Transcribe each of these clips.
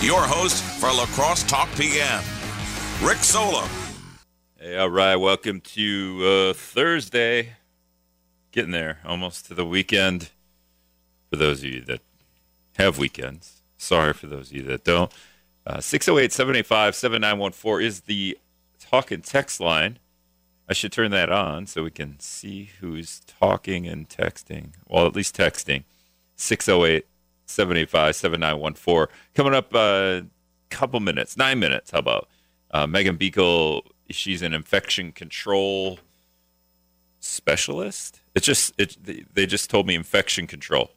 your host for La Crosse Talk PM, Rick Sola. Hey, all right. Welcome to uh, Thursday. Getting there, almost to the weekend. For those of you that have weekends, sorry for those of you that don't. Uh, 608 785 7914 is the talk and text line. I should turn that on so we can see who's talking and texting. Well, at least texting. 608 785 7914. Coming up a uh, couple minutes, nine minutes. How about uh, Meghan Buechel? She's an infection control specialist. It's just it, they just told me infection control.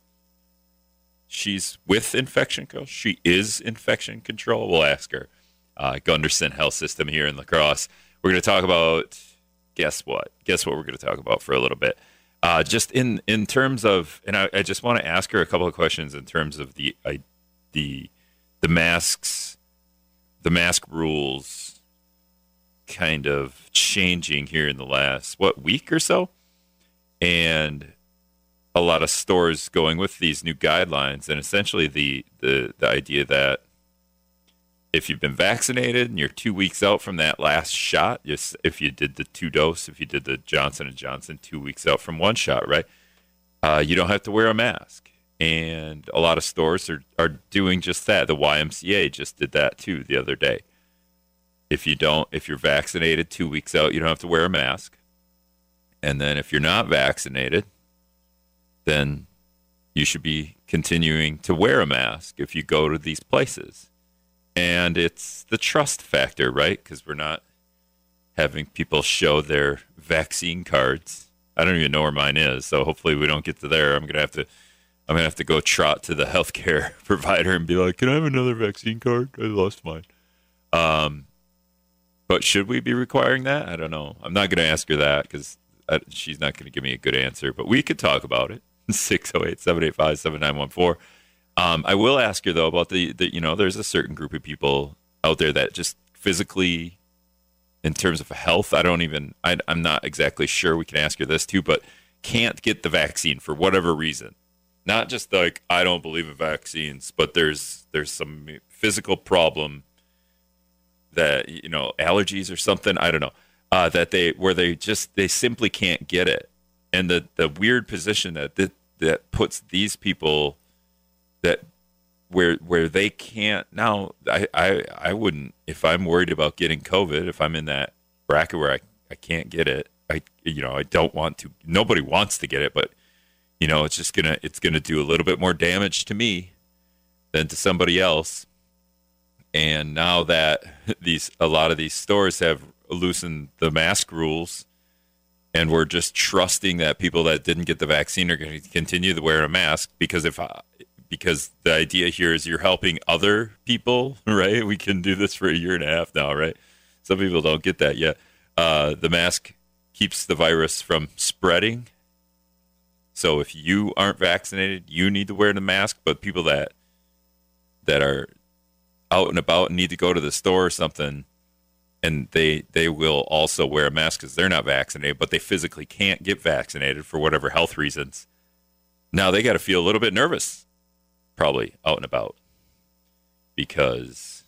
She's with infection control. She is infection control. We'll ask her. Uh, Gundersen Health System here in La Crosse. We're going to talk about guess what? Guess what we're going to talk about for a little bit. Uh, just in in terms of, and I, I, just want to ask her a couple of questions in terms of the I, the the masks, the mask rules, kind of changing here in the last what week or so, and a lot of stores going with these new guidelines, and essentially the the the idea that if you've been vaccinated and you're two weeks out from that last shot, if you did the two dose, if you did the Johnson and Johnson two weeks out from one shot, right? Uh, you don't have to wear a mask, and a lot of stores are are doing just that. The YMCA just did that too the other day. If you don't, if you're vaccinated two weeks out, you don't have to wear a mask, and then if you're not vaccinated, then you should be continuing to wear a mask if you go to these places and it's the trust factor, right? Because we're not having people show their vaccine cards. I don't even know where mine is, so hopefully we don't get to there. I'm gonna have to, I'm gonna have to go trot to the healthcare provider and be like, "Can I have another vaccine card? I lost mine." Um, but should we be requiring that? I don't know. I'm not gonna ask her that because she's not gonna give me a good answer. But we could talk about it. 608 785 7914. Um, I will ask you though about the, the, you know, there's a certain group of people out there that just physically, in terms of health, I don't even, I, I'm not exactly sure. We can ask you this too, but can't get the vaccine for whatever reason. Not just like I don't believe in vaccines, but there's there's some physical problem that you know allergies or something. I don't know uh, that they where they just they simply can't get it, and the the weird position that that, that puts these people that where where they can't now I, I I wouldn't if I'm worried about getting COVID, if I'm in that bracket where I, I can't get it, I you know, I don't want to nobody wants to get it, but you know, it's just gonna it's gonna do a little bit more damage to me than to somebody else. And now that these a lot of these stores have loosened the mask rules and we're just trusting that people that didn't get the vaccine are going to continue to wear a mask because if because the idea here is you're helping other people, right? We can do this for a year and a half now, right? Some people don't get that yet. Uh, the mask keeps the virus from spreading. So if you aren't vaccinated, you need to wear the mask. But people that that are out and about and need to go to the store or something, and they they will also wear a mask because they're not vaccinated, but they physically can't get vaccinated for whatever health reasons. Now they got to feel a little bit nervous probably out and about because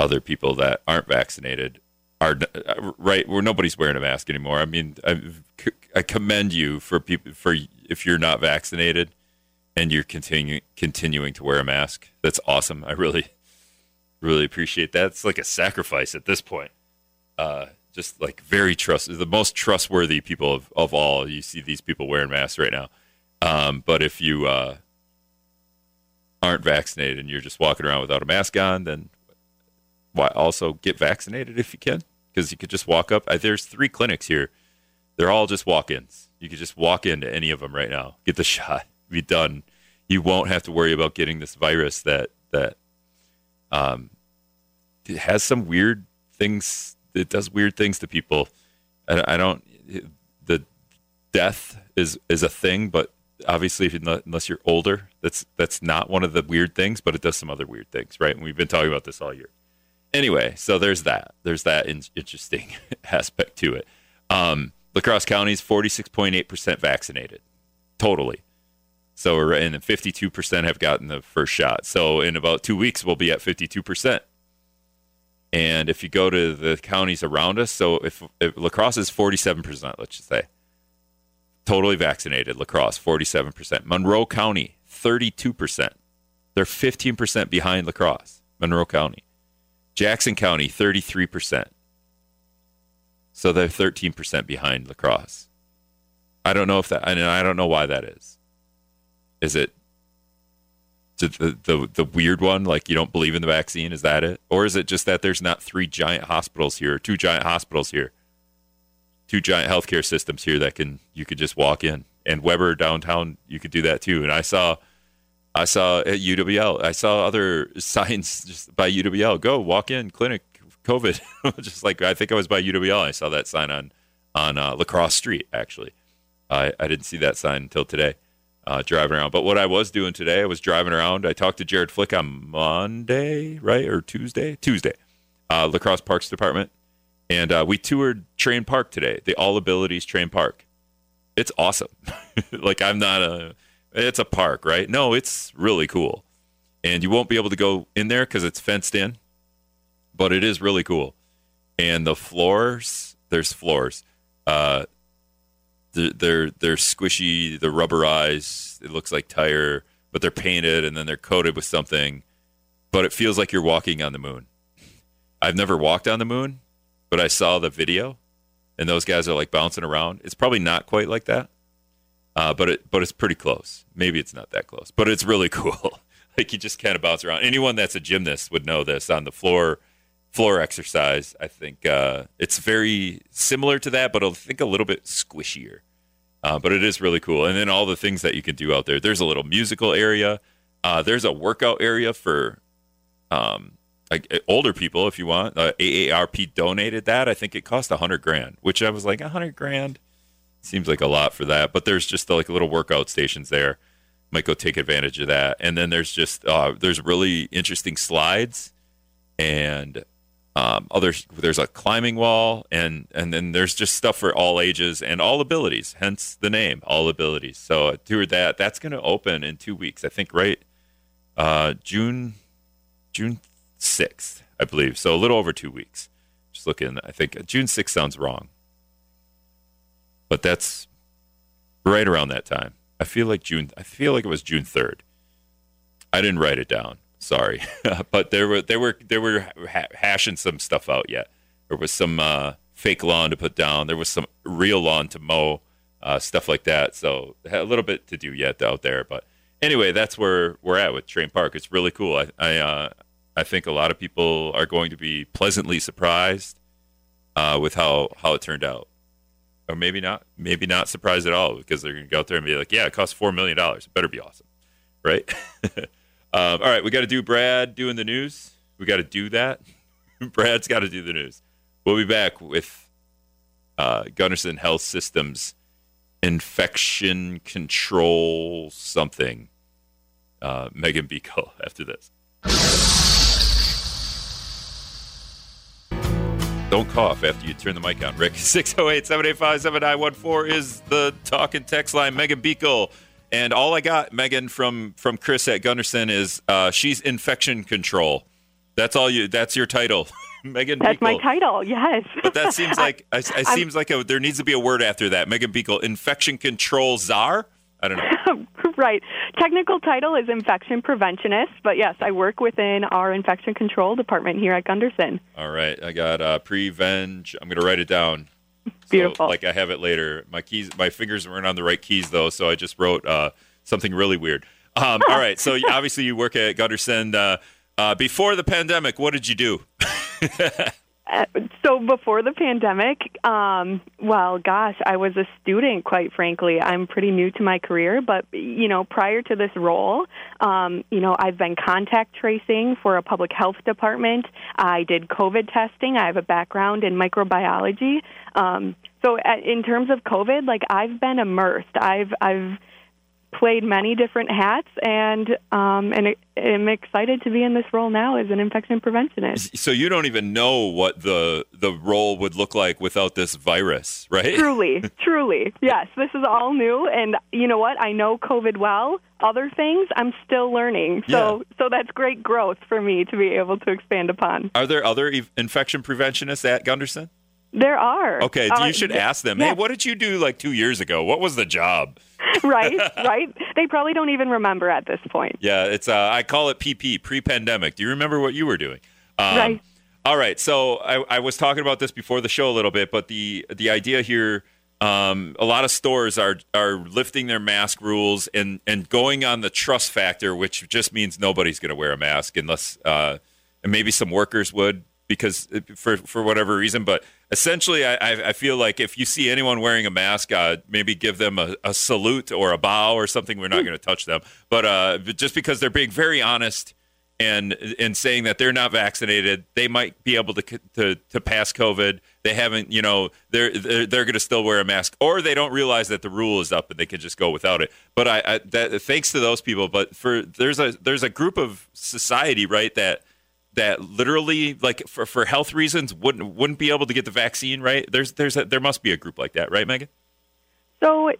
other people that aren't vaccinated are uh, right where nobody's wearing a mask anymore. I mean, I, I commend you for people for if you're not vaccinated and you're continuing continuing to wear a mask. That's awesome. I really really appreciate that. It's like a sacrifice at this point. Uh, just like very trust the most trustworthy people of, of all. You see these people wearing masks right now. Um, but if you uh, aren't vaccinated and you're just walking around without a mask on, then why also get vaccinated if you can? Because you could just walk up. There's three clinics here. They're all just walk-ins. You could just walk into any of them right now, get the shot, be done. You won't have to worry about getting this virus that that um, has some weird things. It does weird things to people. I, I don't. The death is is a thing, but obviously, if unless you're older, that's that's not one of the weird things, but it does some other weird things, right? And we've been talking about this all year. Anyway, so there's that. There's that in- interesting aspect to it. Um, La Crosse County is 46.8% vaccinated, totally. So we're and 52% have gotten the first shot. So in about two weeks, we'll be at 52%. And if you go to the counties around us, so if, if La Crosse is 47%, let's just say, totally vaccinated, La Crosse, 47%. Monroe County, 32%. They're 15% behind La Crosse, Monroe County. Jackson County, 33%. So they're 13% behind La Crosse. I don't know if that, and I don't know why that is. Is it the, the the weird one like you don't believe in the vaccine is that it or is it just that there's not three giant hospitals here two giant hospitals here two giant healthcare systems here that can you could just walk in. And weber downtown you could do that too. And i saw i saw at uwl i saw other signs just by uwl go walk in clinic covid. Just like i think i was by uwl i saw that sign on on uh, La Crosse street actually. I i didn't see that sign until today uh, driving around. But what I was doing today, I was driving around. I talked to Jared Flick on Monday, right, or Tuesday, Tuesday, uh, La Crosse Parks Department, and uh, we toured Trane Park today, the All Abilities Trane Park. It's awesome. like I'm not a, it's a park, right? No, it's really cool, and you won't be able to go in there because it's fenced in, but it is really cool. And the floors, there's floors. Uh, they're they're squishy, they're rubberized. It looks like tire, but they're painted and then they're coated with something. But it feels like you're walking on the moon. I've never walked on the moon, but I saw the video, and those guys are like bouncing around. It's probably not quite like that, uh, but it but it's pretty close. Maybe it's not that close, but it's really cool. like you just kind of bounce around. Anyone that's a gymnast would know this on the floor floor exercise. I think uh, it's very similar to that, but I think a little bit squishier. Uh, but it is really cool. And then all the things that you can do out there. There's a little musical area. Uh, there's a workout area for um, like uh, older people if you want. Uh, AARP donated that. I think it cost a hundred grand, which I was like a hundred grand seems like a lot for that. But there's just like little workout stations there. Might go take advantage of that. And then there's just uh, there's really interesting slides and um, there's a climbing wall and and then there's just stuff for all ages and all abilities hence the name all abilities so uh, toured that that's going to open in two weeks i think right uh, june june 6th i believe so a little over two weeks just looking i think june 6th sounds wrong but that's right around that time i feel like june i feel like it was june 3rd i didn't write it down Sorry, but there were they were they were hashing some stuff out yet. There was some uh, fake lawn to put down. There was some real lawn to mow, uh, stuff like that. So a little bit to do yet out there. But anyway, that's where we're at with Trane Park. It's really cool. I I, uh, I think a lot of people are going to be pleasantly surprised uh, with how how it turned out, or maybe not. Maybe not surprised at all because they're going to go out there and be like, "Yeah, it costs four million dollars. It better be awesome, right?" Um, all right, we got to do Brad doing the news. We got to do that. Brad's got to do the news. We'll be back with uh, Gundersen Health Systems infection control something. Uh, Meghan Buechel after this. Don't cough after you turn the mic on, Rick. 608 785 7914 is the talk and text line. Meghan Buechel and all I got, Meghan, from from Chris at Gundersen is uh, she's infection control. That's all you. That's your title, Meghan. That's Beagle. my title. Yes. but that seems like I, it seems like a, there needs to be a word after that. Meghan Buechel, infection control czar. I don't know. right. Technical title is infection preventionist, but yes, I work within our infection control department here at Gundersen. All right, I got uh, prevenge. I'm going to write it down. Beautiful. So, like I have it later. My keys, my fingers weren't on the right keys though, so I just wrote uh, something really weird. Um, all right. So obviously you work at Gundersen. Uh, uh, before the pandemic, what did you do? Uh, so before the pandemic, um, well, gosh, I was a student. Quite frankly, I'm pretty new to my career, but you know, prior to this role, um, you know, I've been contact tracing for a public health department. I did COVID testing. I have a background in microbiology. Um, so, at, in terms of COVID, like I've been immersed. I've I've played many different hats, and um, and I'm excited to be in this role now as an infection preventionist. So you don't even know what the the role would look like without this virus, right? Truly, truly, yes. This is all new, and you know what? I know COVID well. other things, I'm still learning. So so that's great growth for me to be able to expand upon. Are there other infection preventionists at Gundersen? There are. Okay, Uh, you should ask them. yeah. Hey, what did you do like two years ago? What was the job? right, right. They probably don't even remember at this point. Yeah, it's uh, I call it PP, pre-pandemic. Do you remember what you were doing? Um, Right. All right. So I, I was talking about this before the show a little bit, but the the idea here, um, a lot of stores are are lifting their mask rules and and going on the trust factor, which just means nobody's going to wear a mask unless uh, and maybe some workers would because uh, for for whatever reason. But essentially, I I feel like if you see anyone wearing a mask, uh, maybe give them a, a salute or a bow or something. We're not going to touch them, but uh, but just because they're being very honest and and saying that they're not vaccinated, they might be able to to to pass COVID. They haven't, you know, they're they're, they're going to still wear a mask, or they don't realize that the rule is up and they can just go without it. But I, I that, thanks to those people. But for there's a there's a group of society right that that literally like for, for health reasons wouldn't wouldn't be able to get the vaccine right. There's there's a, there must be a group like that, right, Meghan? So,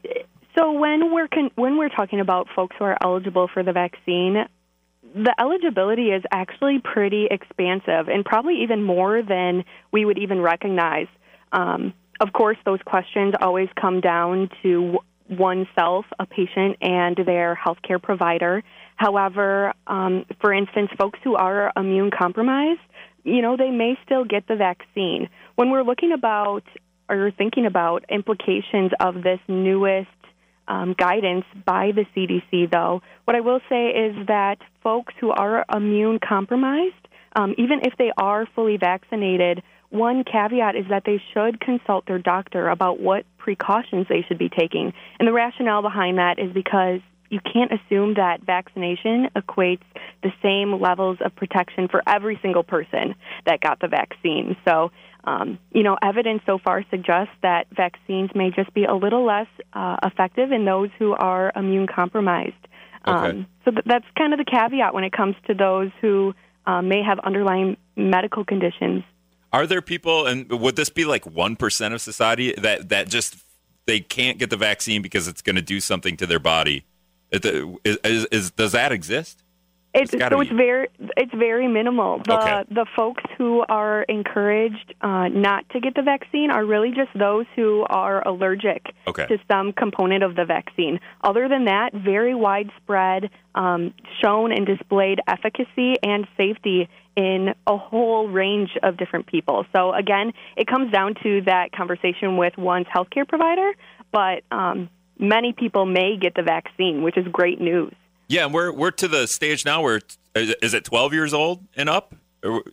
so when we're con- when we're talking about folks who are eligible for the vaccine, the eligibility is actually pretty expansive and probably even more than we would even recognize. Um, of course, those questions always come down to oneself, a patient, and their healthcare provider. However, um, for instance, folks who are immune compromised, you know, they may still get the vaccine. When we're looking about or thinking about implications of this newest um, guidance by the CDC, though, what I will say is that folks who are immune compromised, um, even if they are fully vaccinated, one caveat is that they should consult their doctor about what precautions they should be taking. And the rationale behind that is because you can't assume that vaccination equates the same levels of protection for every single person that got the vaccine. So, um, you know, evidence so far suggests that vaccines may just be a little less uh, effective in those who are immune compromised. Okay. Um, so th- that's kind of the caveat when it comes to those who uh, may have underlying medical conditions. Are there people, and would this be like one percent of society that that just they can't get the vaccine because it's going to do something to their body? Is, is, is does that exist? It's, It's so it's be. very it's very minimal. The Okay. the folks who are encouraged uh, not to get the vaccine are really just those who are allergic Okay. to some component of the vaccine. Other than that, very widespread, um, shown and displayed efficacy and safety in a whole range of different people. So again, it comes down to that conversation with one's healthcare provider, but um, many people may get the vaccine, which is great news. Yeah, and we're we're to the stage now where is it- is it twelve years old and up?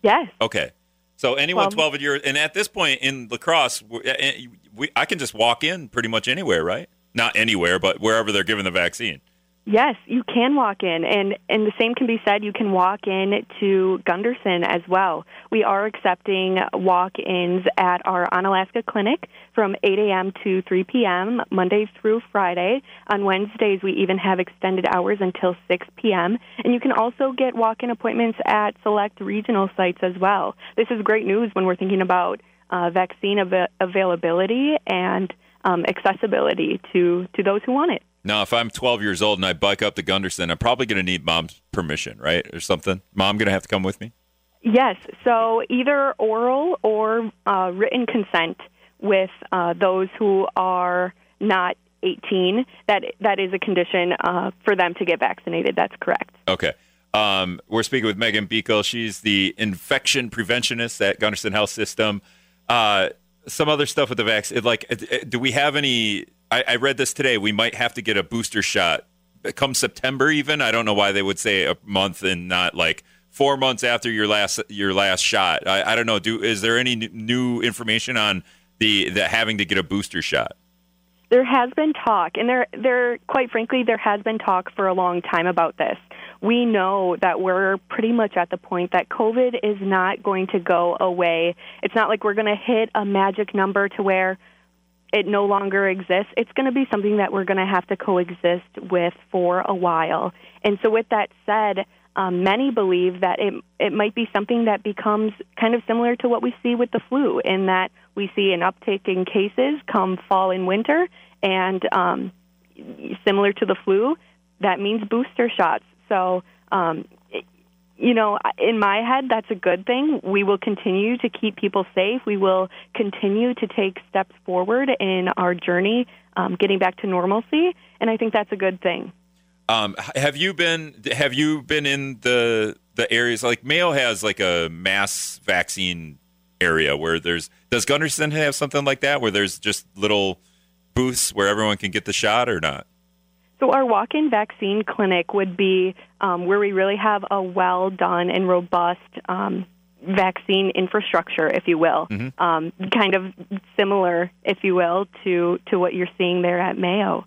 Yes. Okay, so anyone 12. twelve years, and at this point in La Crosse, we, we, I can just walk in pretty much anywhere, right? Not anywhere, but wherever they're given the vaccine. Yes, you can walk in, and and the same can be said. You can walk in to Gundersen as well. We are accepting walk-ins at our Onalaska clinic from 8 a.m. to 3 p.m. Monday through Friday. On Wednesdays, we even have extended hours until 6 p.m. And you can also get walk-in appointments at select regional sites as well. This is great news when we're thinking about uh, vaccine av- availability and um, accessibility to to those who want it. Now, if I'm 12 years old and I bike up to Gundersen, I'm probably going to need mom's permission, right, or something. Mom going to have to come with me. Yes, so either oral or uh, written consent with uh, those who are not 18. That that is a condition uh, for them to get vaccinated. That's correct. Okay. Um, we're speaking with Meghan Buechel. She's the infection preventionist at Gundersen Health System. Uh, some other stuff with the vaccine. Like, do we have any? I, I read this today. We might have to get a booster shot come September. Even I don't know why they would say a month and not like four months after your last your last shot. I, I don't know. Do is there any new information on the the having to get a booster shot? There has been talk, and there, there, quite frankly, there has been talk for a long time about this. We know that we're pretty much at the point that COVID is not going to go away. It's not like we're going to hit a magic number to where it no longer exists. It's going to be something that we're going to have to coexist with for a while. And so, with that said, um, many believe that it it might be something that becomes kind of similar to what we see with the flu, in that we see an uptick in cases come fall and winter, and um, similar to the flu, that means booster shots. So, um, you know, in my head, that's a good thing. We will continue to keep people safe. We will continue to take steps forward in our journey, um, getting back to normalcy, and I think that's a good thing. Um, have you been Have you been in the the areas like Mayo has like a mass vaccine area where there's does Gundersen have something like that where there's just little booths where everyone can get the shot or not? So our walk-in vaccine clinic would be um, where we really have a well done and robust um, vaccine infrastructure, if you will, mm-hmm. um, kind of similar, if you will, to to what you're seeing there at Mayo.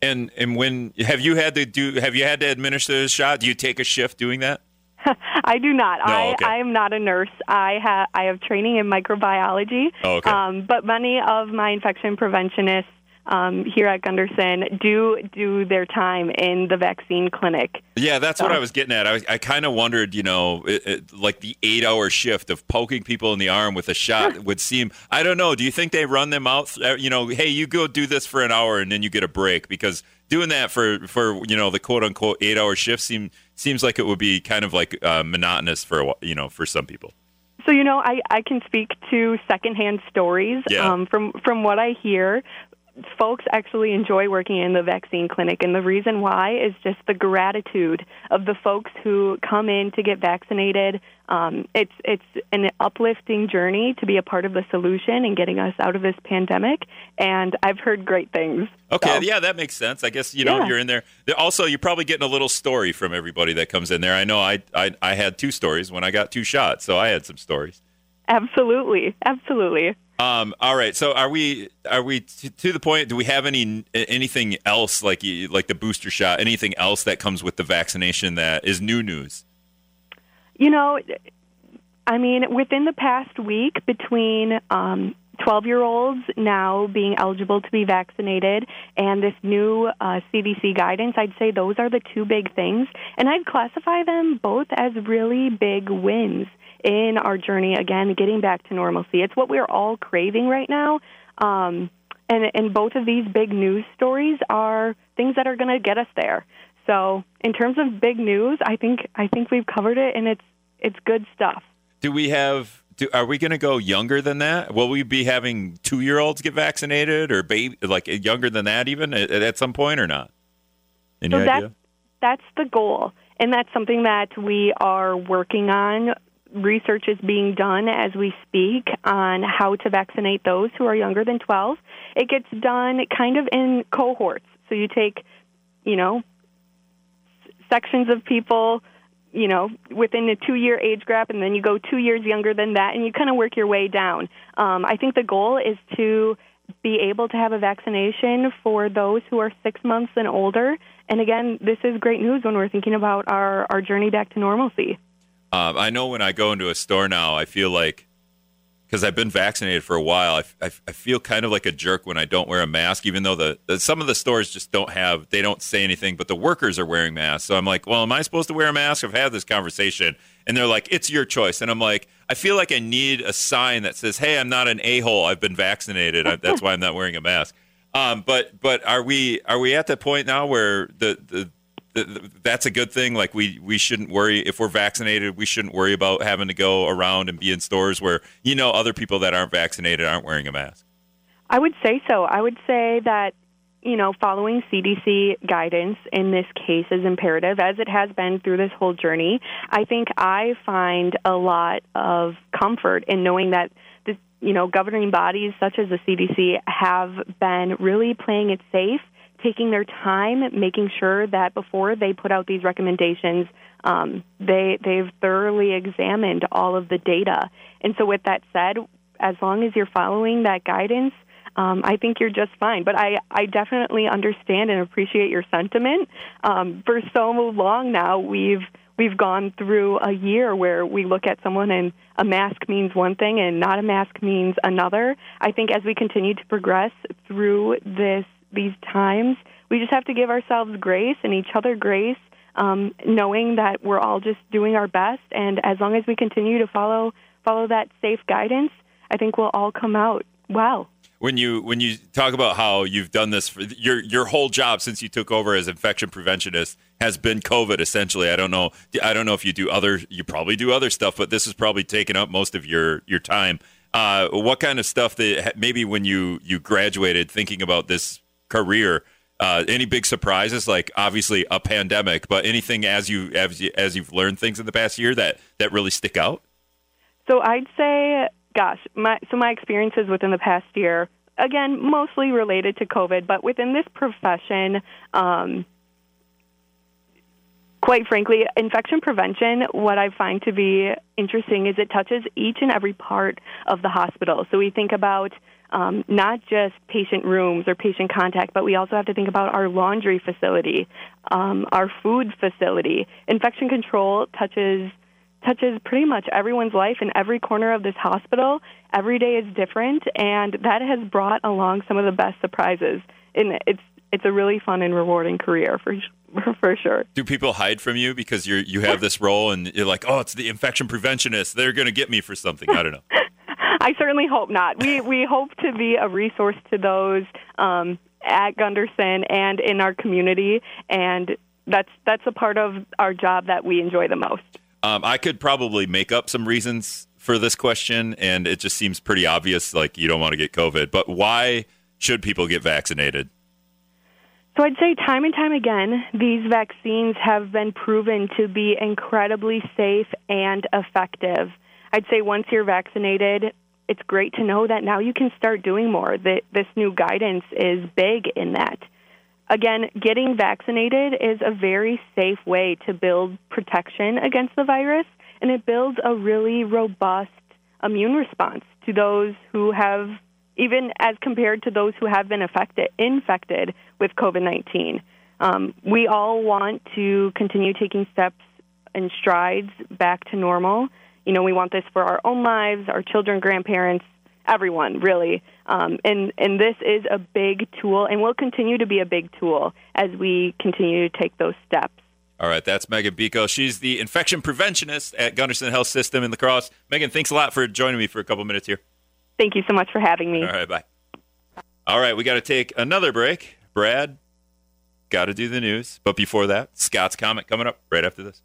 And and when have you had to do have you had to administer the shot? Do you take a shift doing that? I do not. No, I okay. I am not a nurse. I have I have training in microbiology. Oh, okay. Um, but many of my infection preventionists um, here at Gundersen do do their time in the vaccine clinic. Yeah, that's so. what I was getting at. I, I kind of wondered, you know, it, it, like the eight hour shift of poking people in the arm with a shot would seem. I don't know. Do you think they run them out? Uh, you know, hey, you go do this for an hour and then you get a break because doing that for for you know the quote unquote eight hour shift seem seems like it would be kind of like uh, monotonous for you know for some people. So you know, I, I can speak to secondhand stories yeah. um, from from what I hear folks actually enjoy working in the vaccine clinic, and the reason why is just the gratitude of the folks who come in to get vaccinated. Um, it's it's an uplifting journey to be a part of the solution and getting us out of this pandemic. And I've heard great things. Okay, so. yeah, that makes sense. I guess you know Yeah. you're in there. Also, you're probably getting a little story from everybody that comes in there. I know I I, I had two stories when I got two shots, so I had some stories. Absolutely, absolutely. Um, all right. So are we are we t- to the point? Do we have any anything else like like the booster shot? Anything else that comes with the vaccination that is new news? You know, I mean, within the past week, between um, 12 year olds now being eligible to be vaccinated and this new uh, CDC guidance, I'd say those are the two big things. And I'd classify them both as really big wins in our journey, again, getting back to normalcy. It's what we're all craving right now. Um, and, and both of these big news stories are things that are going to get us there. So, in terms of big news, I think I think we've covered it, and it's it's good stuff. Do we have? Do, are we going to go younger than that? Will we be having two year olds get vaccinated or baby like younger than that even at, at some point or not? Any so idea? that's the goal, and that's something that we are working on. Research is being done as we speak on how to vaccinate those who are younger than 12. It gets done kind of in cohorts. So you take, you know, sections of people, you know, within a two year age gap, and then you go two years younger than that, and you kind of work your way down. Um, I think the goal is to be able to have a vaccination for those who are six months and older. And again, this is great news when we're thinking about our, our journey back to normalcy. Um, I know when I go into a store now, I feel like because I've been vaccinated for a while, I, I, I feel kind of like a jerk when I don't wear a mask, even though the, the some of the stores just don't have they don't say anything, but the workers are wearing masks. So I'm like, well, am I supposed to wear a mask? I've had this conversation, and they're like, it's your choice, and I'm like, I feel like I need a sign that says, hey, I'm not an a hole. I've been vaccinated. I, that's why I'm not wearing a mask. Um, but but are we are we at the point now where the the that's a good thing. Like we we shouldn't worry if we're vaccinated. We shouldn't worry about having to go around and be in stores where you know other people that aren't vaccinated aren't wearing a mask. I would say so. I would say that you know following CDC guidance in this case is imperative, as it has been through this whole journey. I think I find a lot of comfort in knowing that the you know governing bodies such as the CDC have been really playing it safe taking their time, making sure that before they put out these recommendations, um, they they've thoroughly examined all of the data. And so, with that said, as long as you're following that guidance, um, I think you're just fine. But I, I definitely understand and appreciate your sentiment. Um, for so long now, we've we've gone through a year where we look at someone and a mask means one thing and not a mask means another. I think as we continue to progress through this these times, we just have to give ourselves grace and each other grace, um, knowing that we're all just doing our best. And as long as we continue to follow follow that safe guidance, I think we'll all come out well. when you when you talk about how you've done this for your your whole job since you took over as infection preventionist has been COVID essentially. I don't know. I don't know if you do other. You probably do other stuff, but this has probably taken up most of your your time. Uh, what kind of stuff that maybe when you you graduated thinking about this career? Uh, any big surprises? Like obviously a pandemic, but anything as you as you, as you've learned things in the past year that that really stick out? So I'd say, gosh, my so my experiences within the past year, again, mostly related to COVID, but within this profession. Um, quite frankly, infection prevention, what I find to be interesting is it touches each and every part of the hospital. So we think about um, not just patient rooms or patient contact, but we also have to think about our laundry facility, um, our food facility. Infection control touches touches pretty much everyone's life in every corner of this hospital. Every day is different, and that has brought along some of the best surprises. And it's it's a really fun and rewarding career for for sure. Do people hide from you because you you have this role and you're like, oh, it's the infection preventionist. They're going to get me for something. I don't know. I certainly hope not. We we hope to be a resource to those um, at Gundersen and in our community, and that's that's a part of our job that we enjoy the most. Um, I could probably make up some reasons for this question, and it just seems pretty obvious. Like you don't want to get COVID, but why should people get vaccinated? So I'd say time and time again, these vaccines have been proven to be incredibly safe and effective. I'd say once you're vaccinated, it's great to know that now you can start doing more. That this new guidance is big in that. Again, getting vaccinated is a very safe way to build protection against the virus, and it builds a really robust immune response to those who have even as compared to those who have been affected, infected with COVID 19. Um, we all want to continue taking steps and strides back to normal. You know, we want this for our own lives, our children, grandparents, everyone, really. Um, and, and this is a big tool and will continue to be a big tool as we continue to take those steps. All right, that's Meghan Buechel. She's the infection preventionist at Gundersen Health System in La Crosse. Meghan, thanks a lot for joining me for a couple minutes here. Thank you so much for having me. All right, bye. All right, we got to take another break. Brad, got to do the news. But before that, Scott's comment coming up right after this.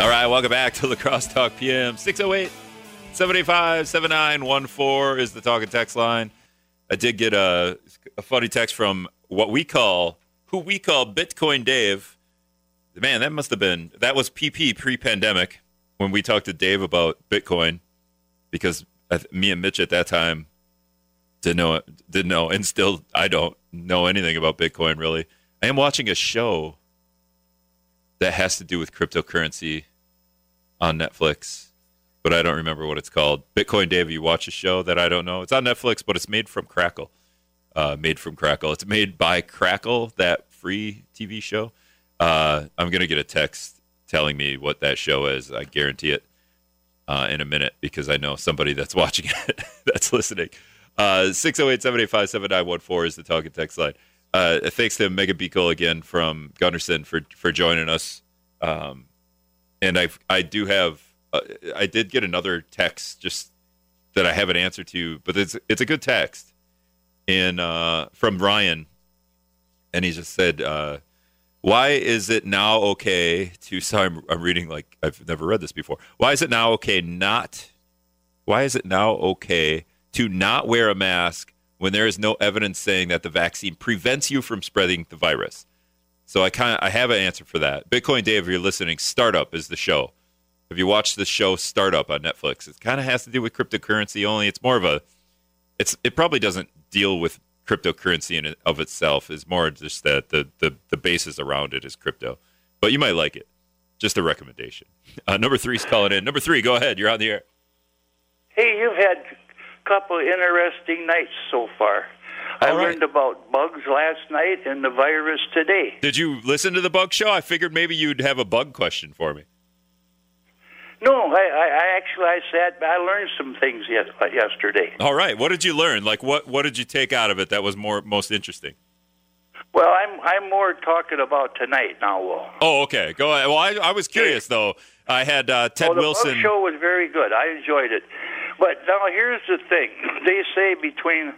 All right, welcome back to La Crosse Talk PM. 608 785 7914 is the talk and text line. I did get a, a funny text from what we call, who we call Bitcoin Dave man, that must have been that was PP pre-pandemic when we talked to Dave about Bitcoin, because me and Mitch at that time didn't know didn't know, and still I don't know anything about Bitcoin really. I am watching a show that has to do with cryptocurrency on Netflix, but I don't remember what it's called. Bitcoin Dave, you watch a show that I don't know. It's on Netflix, but it's made from Crackle. Uh, made from Crackle. It's made by Crackle, that free TV show. Uh, I'm to get a text telling me what that show is. I guarantee it uh, in a minute because I know somebody that's watching it that's listening. Uh, 608 785 7914 is the talking text line. Uh, thanks to Meghan Buechel again from Gundersen for, for joining us. Um, and I I do have uh, I did get another text just that I haven't answered to, but it's it's a good text, and uh, from Ryan, and he just said, uh, why is it now okay to? Sorry, I'm, I'm reading like I've never read this before. Why is it now okay not? Why is it now okay to not wear a mask when there is no evidence saying that the vaccine prevents you from spreading the virus? So I kind of I have an answer for that. Bitcoin Dave, if you're listening, Startup is the show. if you watch the show Startup on Netflix? It kind of has to do with cryptocurrency. Only it's more of a. It's it probably doesn't deal with cryptocurrency in of itself is more just that the, the, the basis around it is crypto. But you might like it. Just a recommendation. Uh, number three's calling in. Number three, go ahead. You're on the air. Hey, you've had a couple interesting nights so far. All I right. learned about bugs last night and the virus today. Did you listen to the bug show? I figured maybe you'd have a bug question for me. No, I, I actually I sat. I learned some things yes, yesterday. All right, what did you learn? Like what what did you take out of it that was more most interesting? Well, I'm I'm more talking about tonight now, Will. Oh, okay. Go ahead. Well, I, I was curious though. I had uh, Ted well, the Wilson. Bug show was very good. I enjoyed it. But now here's the thing: they say between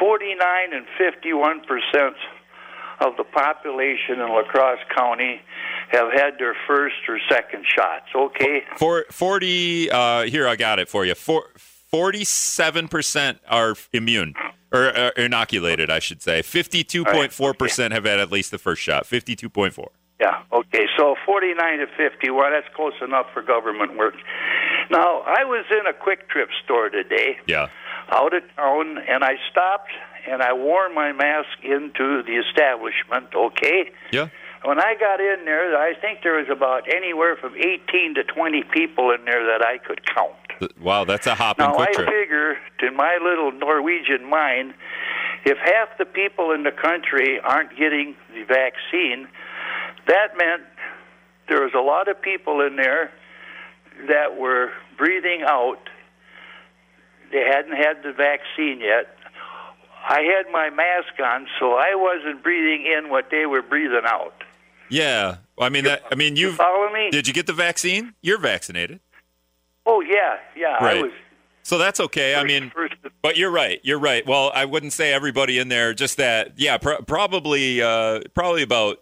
49 and 51 percent of the population in La Crosse County have had their first or second shots. Okay. For forty, uh, here I got it for you. For forty-seven percent are immune or uh, inoculated, I should say. Fifty-two point four percent have had at least the first shot. Fifty-two point four. Yeah. Okay. So 49 to 51. That's close enough for government work. Now, I was in a Kwik Trip store today. Yeah. Out of town, and I stopped and I wore my mask into the establishment. Okay. Yeah. When I got in there, I think there was about anywhere from 18 to 20 people in there that I could count. Wow, that's a hopping Now, quick I figure, in my little Norwegian mind, if half the people in the country aren't getting the vaccine, that meant there was a lot of people in there that were breathing out. They hadn't had the vaccine yet. I had my mask on, so I wasn't breathing in what they were breathing out. Yeah. I mean that. I mean, you Follow me? did you get the vaccine? You're vaccinated, Oh yeah, yeah. I was. so that's okay. I mean, But you're right. You're right. Well, I wouldn't say everybody in there. Just that. Yeah, pr- probably. Uh, probably about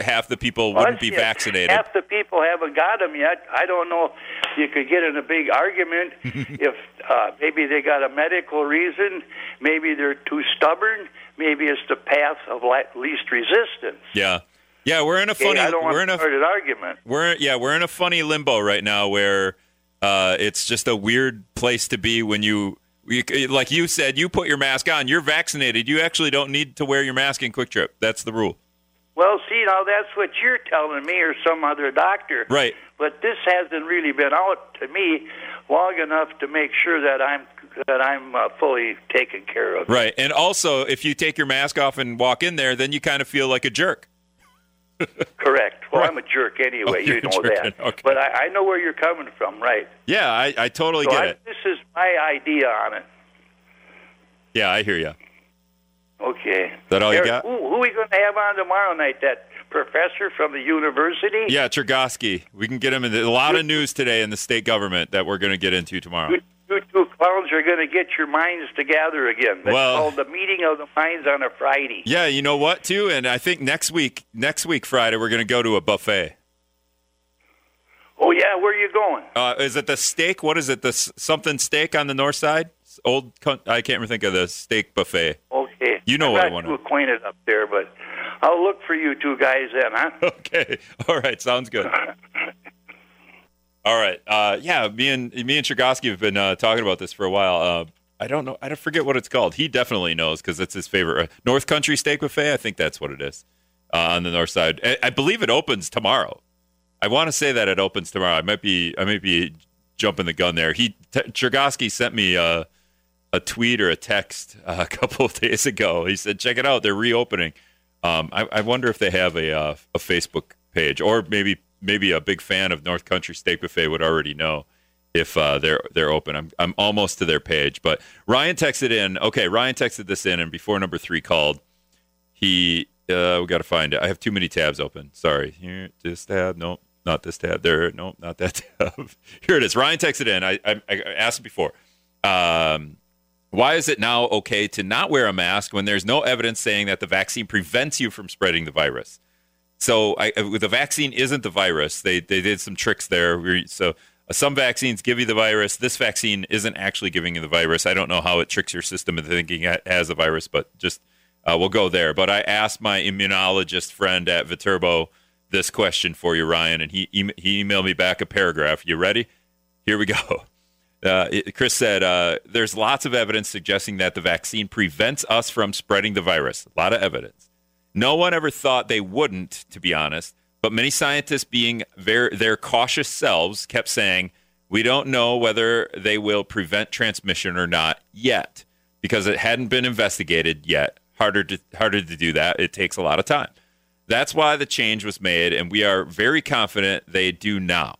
half the people wouldn't be vaccinated. Half the people haven't got them yet. I don't know. You could get in a big argument if uh, maybe they got a medical reason, maybe they're too stubborn, maybe it's the path of least resistance. Yeah. Yeah, we're in a Okay, funny. I don't want we're in a. an argument. We're yeah, we're in a funny limbo right now where uh, it's just a weird place to be when you. you like you said, you put your mask on. You're vaccinated. You actually don't need to wear your mask in Kwik Trip. That's the rule. Well, see, now that's what you're telling me or some other doctor. Right. But this hasn't really been out to me long enough to make sure that I'm that I'm uh, fully taken care of. Right. And also, if you take your mask off and walk in there, then you kind of feel like a jerk. Correct. Well, Right. I'm a jerk anyway. Oh, you know that. Okay. But I, I know where you're coming from, right? Yeah, I, I totally So get I, it. this is my idea on it. Yeah, I hear you. Okay. That all you got? Who, who are we going to have on tomorrow night? That professor from the university? Yeah, Chergosky. We can get him in. A lot of news today in the state government that we're going to get into tomorrow. You, two clowns are going to get your minds together again. That's Well- called the meeting of the minds on a Friday. Yeah, you know what, too? And I think next week, next week, Friday, we're going to go to a buffet. Oh, yeah, where are you going? Uh, is it the steak? What is it? The s- something steak on the north side? Old, I can't even think of the steak buffet. Okay. You know what I wanna- too acquainted up there, but I'll look for you two guys then, huh? Okay, all right, sounds good. All right, uh, yeah, me and me and Chergosky have been uh, talking about this for a while. Uh, I don't know, I don't forget what it's called. He definitely knows because it's his favorite. Uh, North Country Steak Buffet, I think that's what it is uh, on the north side. I, I believe it opens tomorrow. I want to say that it opens tomorrow. I might be, I might be jumping the gun there. He t- sent me uh, a tweet or a text uh, a couple of days ago. He said, "Check it out, they're reopening." Um, I, I wonder if they have a uh, a Facebook page, or maybe maybe a big fan of North Country Steak Buffet would already know if uh, they're they're open. I'm I'm almost to their page, but Ryan texted in. Okay, Ryan texted this in, and before number three called, he uh, we got to find it. I have too many tabs open. Sorry, here this tab. Nope, not this tab. There, nope, not that tab. Here it is. Ryan texted in. I I, I asked before. Um, why is it now okay to not wear a mask when there's no evidence saying that the vaccine prevents you from spreading the virus? So I, the vaccine isn't the virus. They they did some tricks there. So uh, some vaccines give you the virus. This vaccine isn't actually giving you the virus. I don't know how it tricks your system into thinking it has a virus, but just uh, we'll go there. But I asked my immunologist friend at Viterbo this question for you, Ryan, and he he emailed me back a paragraph. You ready? Here we go. Uh, Chris said, uh, "There's lots of evidence suggesting that the vaccine prevents us from spreading the virus. A lot of evidence. No one ever thought they wouldn't, to be honest. But many scientists, being very, their cautious selves, kept saying, "We don't know whether they will prevent transmission or not yet, because it hadn't been investigated yet. Harder to harder to do that. It takes a lot of time. That's why the change was made, and we are very confident they do now.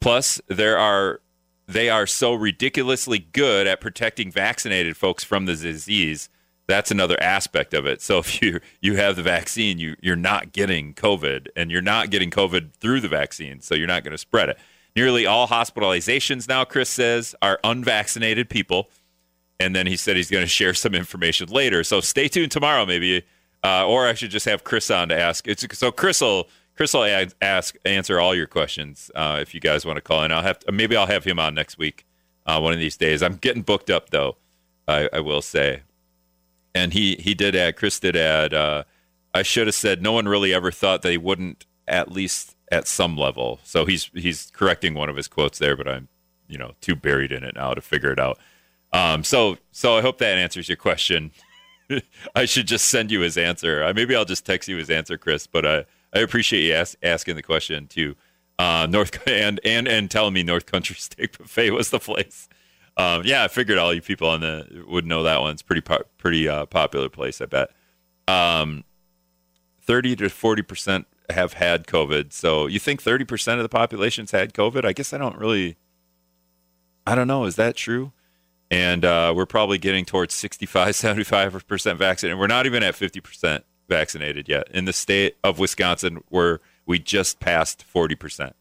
Plus, there are they are so ridiculously good at protecting vaccinated folks from the disease that's another aspect of it. So if you you have the vaccine, you you're not getting COVID, and you're not getting COVID through the vaccine, so you're not going to spread it. Nearly all hospitalizations now, Chris says, are unvaccinated people. And then he said he's going to share some information later. So stay tuned tomorrow, maybe, uh, or I should just have Chris on to ask. It's, so Chris will Chris will ask answer all your questions uh, if you guys want to call in. I'll have to, maybe I'll have him on next week, uh, one of these days. I'm getting booked up though. I, I will say, and he he did add. Chris did add. Uh, I should have said no one really ever thought they wouldn't at least at some level. So he's he's correcting one of his quotes there, but I'm you know too buried in it now to figure it out. Um, so so I hope that answers your question. I should just send you his answer. maybe I'll just text you his answer, Chris. But I I appreciate you ask, asking the question too. Uh, North and and and telling me North Country Steak Buffet was the place. Um, yeah, I figured all you people on the would know that one. It's pretty po- pretty uh, popular place, I bet. Um, Thirty to forty percent have had COVID. So you think 30% of the population's had COVID? I guess I don't really, I don't know. Is that true? And uh, we're probably getting towards 65, 75% vaccinated. We're not even at 50% vaccinated yet. In the state of Wisconsin, where we just passed 40%.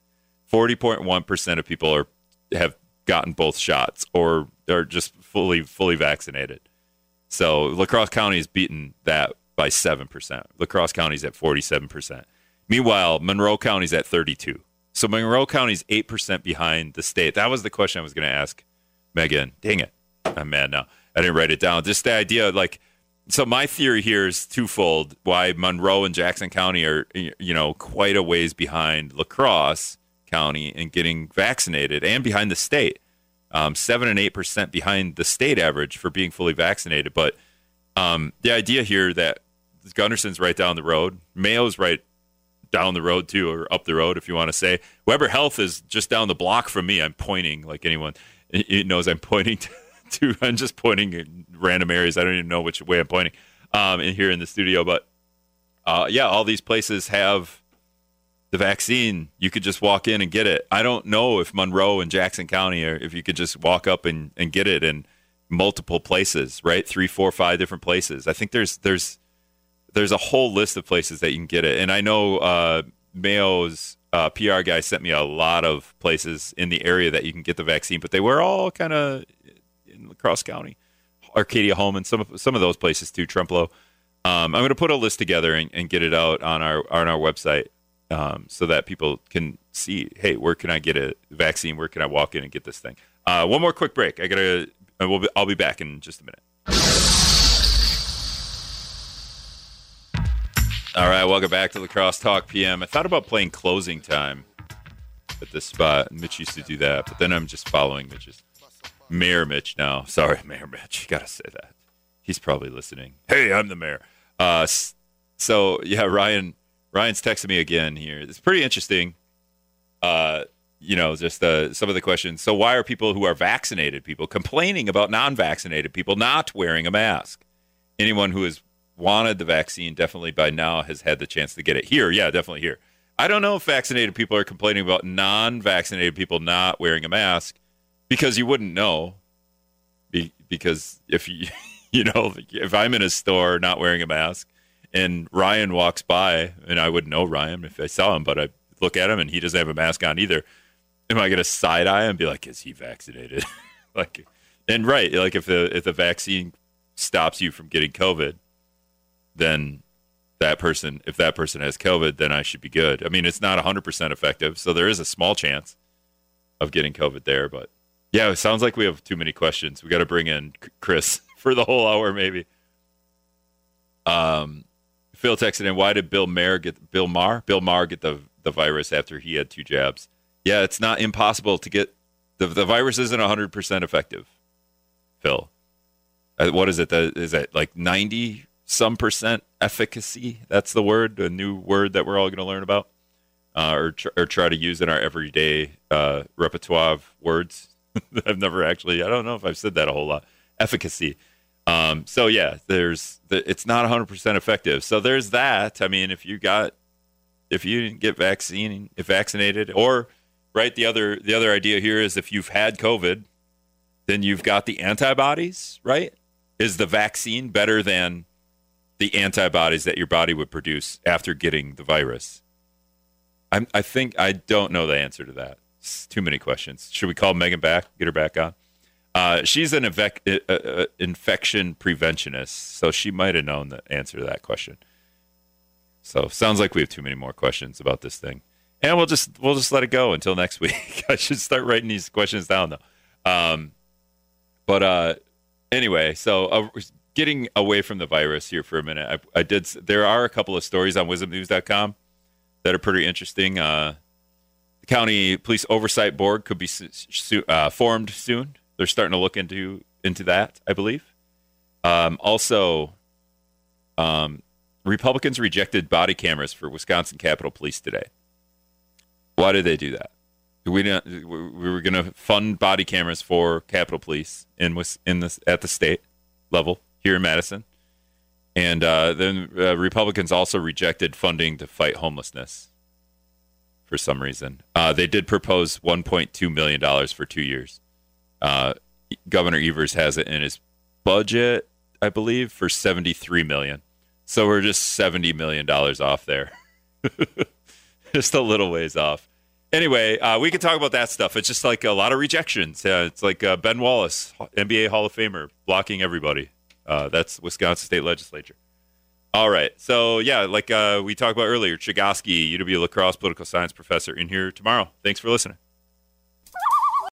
40.1% of people are have gotten both shots or are just fully fully vaccinated. So La Crosse County has beaten that by 7%. La Crosse County's at 47%. Meanwhile, Monroe County's at 32. So Monroe County's 8% behind the state. That was the question I was going to ask Meghan. Dang it. I'm mad now. I didn't write it down. Just the idea, like, so my theory here is twofold why Monroe and Jackson County are, you know, quite a ways behind La Crosse County in getting vaccinated and behind the state. Um, seven and eight percent behind the state average for being fully vaccinated. But um, the idea here that Gundersen's right down the road, Mayo's right down the road too, or up the road if you want to say. Weber Health is just down the block from me. I'm pointing like anyone it knows I'm pointing to. I'm just pointing in random areas. I don't even know which way I'm pointing um, in here in the studio, but uh, yeah, all these places have the vaccine. You could just walk in and get it. I don't know if Monroe and Jackson County, or if you could just walk up and, and get it in multiple places, right? Three, four, five different places. I think there's there's there's a whole list of places that you can get it. And I know uh, Mayo's uh, PR guy sent me a lot of places in the area that you can get the vaccine, but they were all kind of in La Crosse County, Arcadia Home, and some of some of those places too. Trempealeau. Um, I'm going to put a list together and, and, get it out on our on our website um, so that people can see. Hey, where can I get a vaccine? Where can I walk in and get this thing? Uh, one more quick break. I gotta. We'll be, I'll be back in just a minute. All right, welcome back to La Crosse Talk PM. I thought about playing closing time at this spot. Mitch used to do that, but then I'm just following Mitch's. Mayor Mitch now. Sorry, Mayor Mitch. You gotta say that. He's probably listening. Hey, I'm the mayor. Uh, so yeah, Ryan. Ryan's texting me again here. It's pretty interesting. Uh, you know, just uh, some of the questions. So why are people who are vaccinated people complaining about non-vaccinated people not wearing a mask? Anyone who is wanted the vaccine definitely by now has had the chance to get it here. Yeah, definitely here. I don't know if vaccinated people are complaining about non-vaccinated people not wearing a mask because you wouldn't know. Because if you you know if I'm in a store not wearing a mask and Ryan walks by and I wouldn't know Ryan if I saw him, but I look at him and he doesn't have a mask on either. Am I going to side eye and be like, is he vaccinated? like, and right, like if the if the vaccine stops you from getting COVID, then that person, if that person has COVID, then I should be good. I mean, it's not 100% effective, so there is a small chance of getting COVID there. But yeah, it sounds like we have too many questions. We got to bring in Chris for the whole hour, maybe. Um, Phil texted in, why did Bill Maher get Bill Maher? Bill Maher get the the virus after he had two jabs. Yeah, it's not impossible to get the the virus isn't 100% effective. Phil, uh, what is it? Is it like 90 some percent efficacy. That's the word, a new word that we're all going to learn about, uh, or, tr- or try to use in our everyday uh, repertoire of words. I've never actually, I don't know if I've said that a whole lot. Efficacy. Um, so yeah, there's the, it's not 100% effective. So there's that. I mean, if you got, if you didn't get vaccine, if vaccinated, or right, the other the other idea here is if you've had COVID, then you've got the antibodies, right? is the vaccine better than the antibodies that your body would produce after getting the virus? I'm, I think I don't know the answer to that. It's too many questions. Should we call Meghan back? Get her back on. Uh, she's an uh, uh, infection preventionist, so she might have known the answer to that question. So sounds like we have too many more questions about this thing, and we'll just we'll just let it go until next week. I should start writing these questions down though. Um, but uh, anyway, so uh, getting away from the virus here for a minute, I, I, did. There are a couple of stories on WIZMnews.com that are pretty interesting. Uh, county police oversight board could be uh, formed soon they're starting to look into into that, I believe. Um, also, um, Republicans rejected body cameras for Wisconsin Capitol Police today. Why did they do that? We didn't, we were going to fund body cameras for Capitol Police in in this at the state level here in Madison, and uh, then uh, Republicans also rejected funding to fight homelessness for some reason. Uh, they did propose 1.2 million dollars for two years. Uh, Governor Evers has it in his budget, I believe, for seventy three million. So we're just seventy million dollars off there, just a little ways off. Anyway, uh, we can talk about that stuff. It's just like a lot of rejections. Yeah, it's like uh, Ben Wallace, NBA Hall of Famer, blocking everybody. Uh, that's Wisconsin State Legislature. All right. So, yeah, like uh, we talked about earlier, Chergosky, UW La Crosse political science professor, in here tomorrow. Thanks for listening.